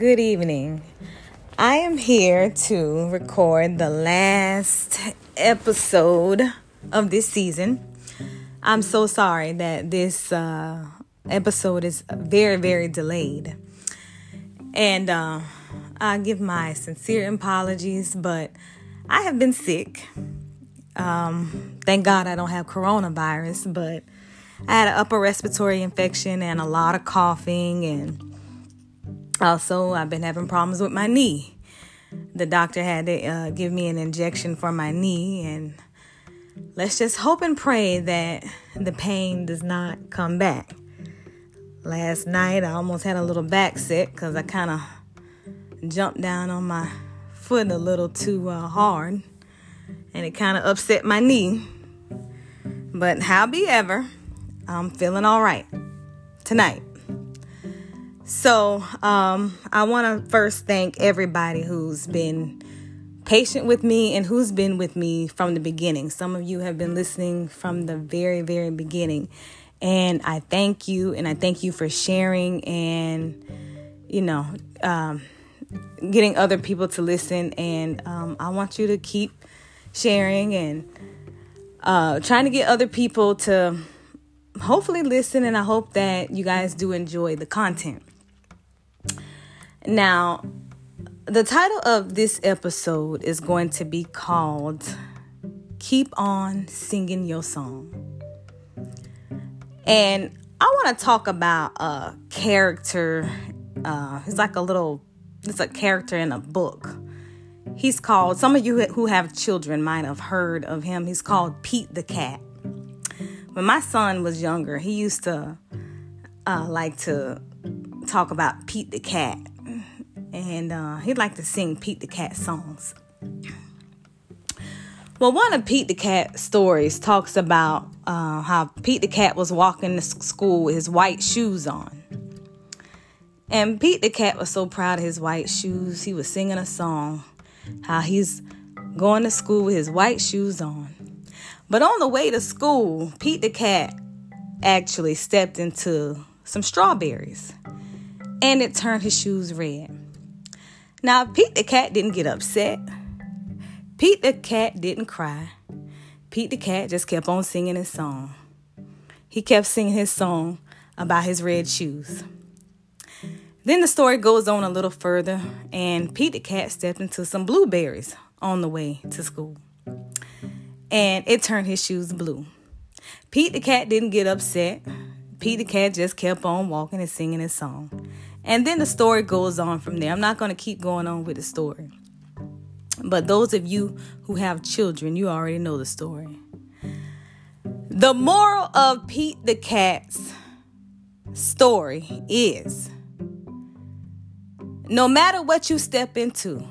Good evening. I am here to record the last episode of this season. I'm so sorry that this uh, episode is very, very delayed. And uh, I give my sincere apologies, but I have been sick. Um, thank God I don't have coronavirus, but I had an upper respiratory infection and a lot of coughing, and also I've been having problems with my knee. The doctor had to uh, give me an injection for my knee, and let's just hope and pray that the pain does not come back. Last night I almost had a little back set because I kind of jumped down on my foot a little too uh, hard, and it kind of upset my knee. But howbeit, I'm feeling all right tonight. So, um, I want to first thank everybody who's been patient with me and who's been with me from the beginning. Some of you have been listening from the very, very beginning. And I thank you, and I thank you for sharing and, you know, um, getting other people to listen. And um, I want you to keep sharing and uh, trying to get other people to hopefully listen, and I hope that you guys do enjoy the content. Now, the title of this episode is going to be called Keep On Singing Your Song. And I want to talk about a character. Uh, it's like a little, it's a character in a book. He's called, some of you who have children might have heard of him. He's called Pete the Cat when my son was younger, he used to uh, like to talk about Pete the Cat, and uh, he'd like to sing Pete the Cat songs. Well, one of Pete the Cat stories talks about uh, how Pete the Cat was walking to school with his white shoes on. And Pete the Cat was so proud of his white shoes, he was singing a song how he's going to school with his white shoes on. But on the way to school, Pete the cat actually stepped into some strawberries and it turned his shoes red. Now, Pete the cat didn't get upset. Pete the cat didn't cry. Pete the cat just kept on singing his song. He kept singing his song about his red shoes. Then the story goes on a little further, and Pete the cat stepped into some blueberries on the way to school and it turned his shoes blue. Pete the cat didn't get upset. Pete the cat just kept on walking and singing his song. And then the story goes on from there. I'm not going to keep going on with the story. But those of you who have children, you already know the story. The moral of Pete the cat's story is no matter what you step into,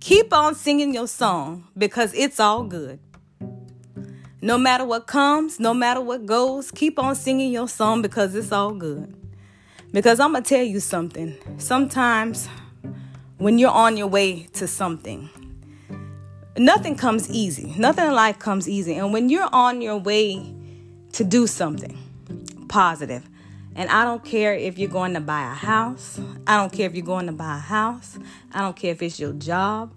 keep on singing your song because it's all good. No matter what comes, no matter what goes, keep on singing your song because it's all good. Because I'm going to tell you something. Sometimes when you're on your way to something, nothing comes easy. Nothing in life comes easy. And when you're on your way to do something positive, and I don't care if you're going to buy a house, I don't care if you're going to buy a house, I don't care if it's your job,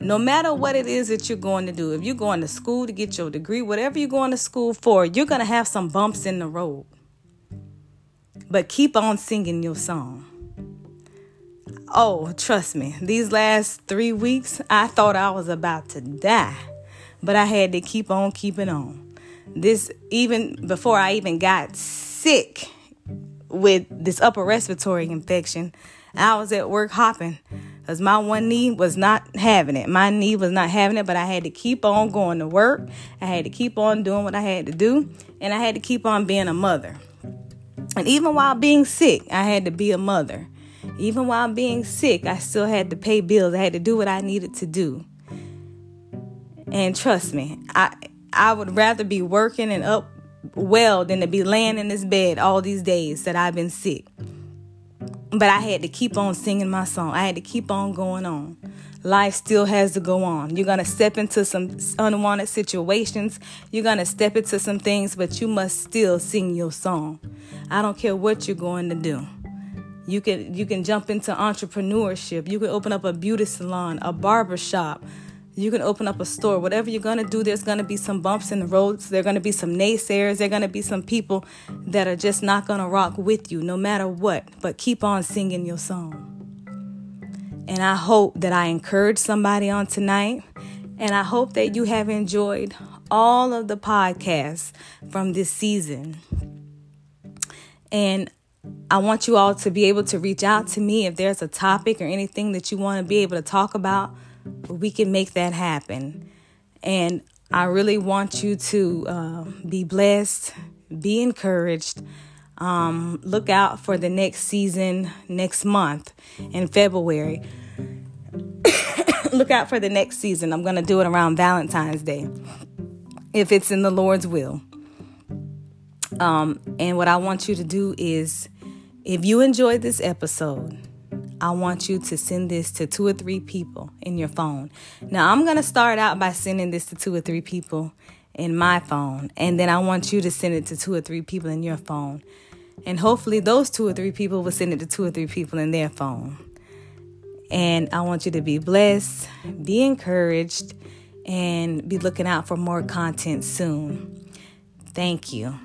no matter what it is that you're going to do, if you're going to school to get your degree, whatever you're going to school for, you're going to have some bumps in the road. But keep on singing your song. Oh, trust me, these last three weeks, I thought I was about to die, but I had to keep on keeping on. This, even before I even got sick with this upper respiratory infection, I was at work hopping because my one knee was not having it. My knee was not having it, but I had to keep on going to work. I had to keep on doing what I had to do, and I had to keep on being a mother. And even while being sick, I had to be a mother. Even while being sick, I still had to pay bills. I had to do what I needed to do. And trust me, I I would rather be working and up well than to be laying in this bed all these days that I've been sick. But I had to keep on singing my song. I had to keep on going on. Life still has to go on. You're going to step into some unwanted situations. You're going to step into some things, but you must still sing your song. I don't care what you're going to do. You can you can jump into entrepreneurship. You can open up a beauty salon, a barber shop. You can open up a store. Whatever you're gonna do, there's gonna be some bumps in the roads. There're gonna be some naysayers. There're gonna be some people that are just not gonna rock with you, no matter what. But keep on singing your song. And I hope that I encourage somebody on tonight. And I hope that you have enjoyed all of the podcasts from this season. And I want you all to be able to reach out to me if there's a topic or anything that you want to be able to talk about. We can make that happen. And I really want you to uh, be blessed, be encouraged. Um, look out for the next season next month in February. look out for the next season. I'm going to do it around Valentine's Day if it's in the Lord's will. Um, and what I want you to do is, if you enjoyed this episode, I want you to send this to two or three people in your phone. Now, I'm going to start out by sending this to two or three people in my phone, and then I want you to send it to two or three people in your phone. And hopefully, those two or three people will send it to two or three people in their phone. And I want you to be blessed, be encouraged, and be looking out for more content soon. Thank you.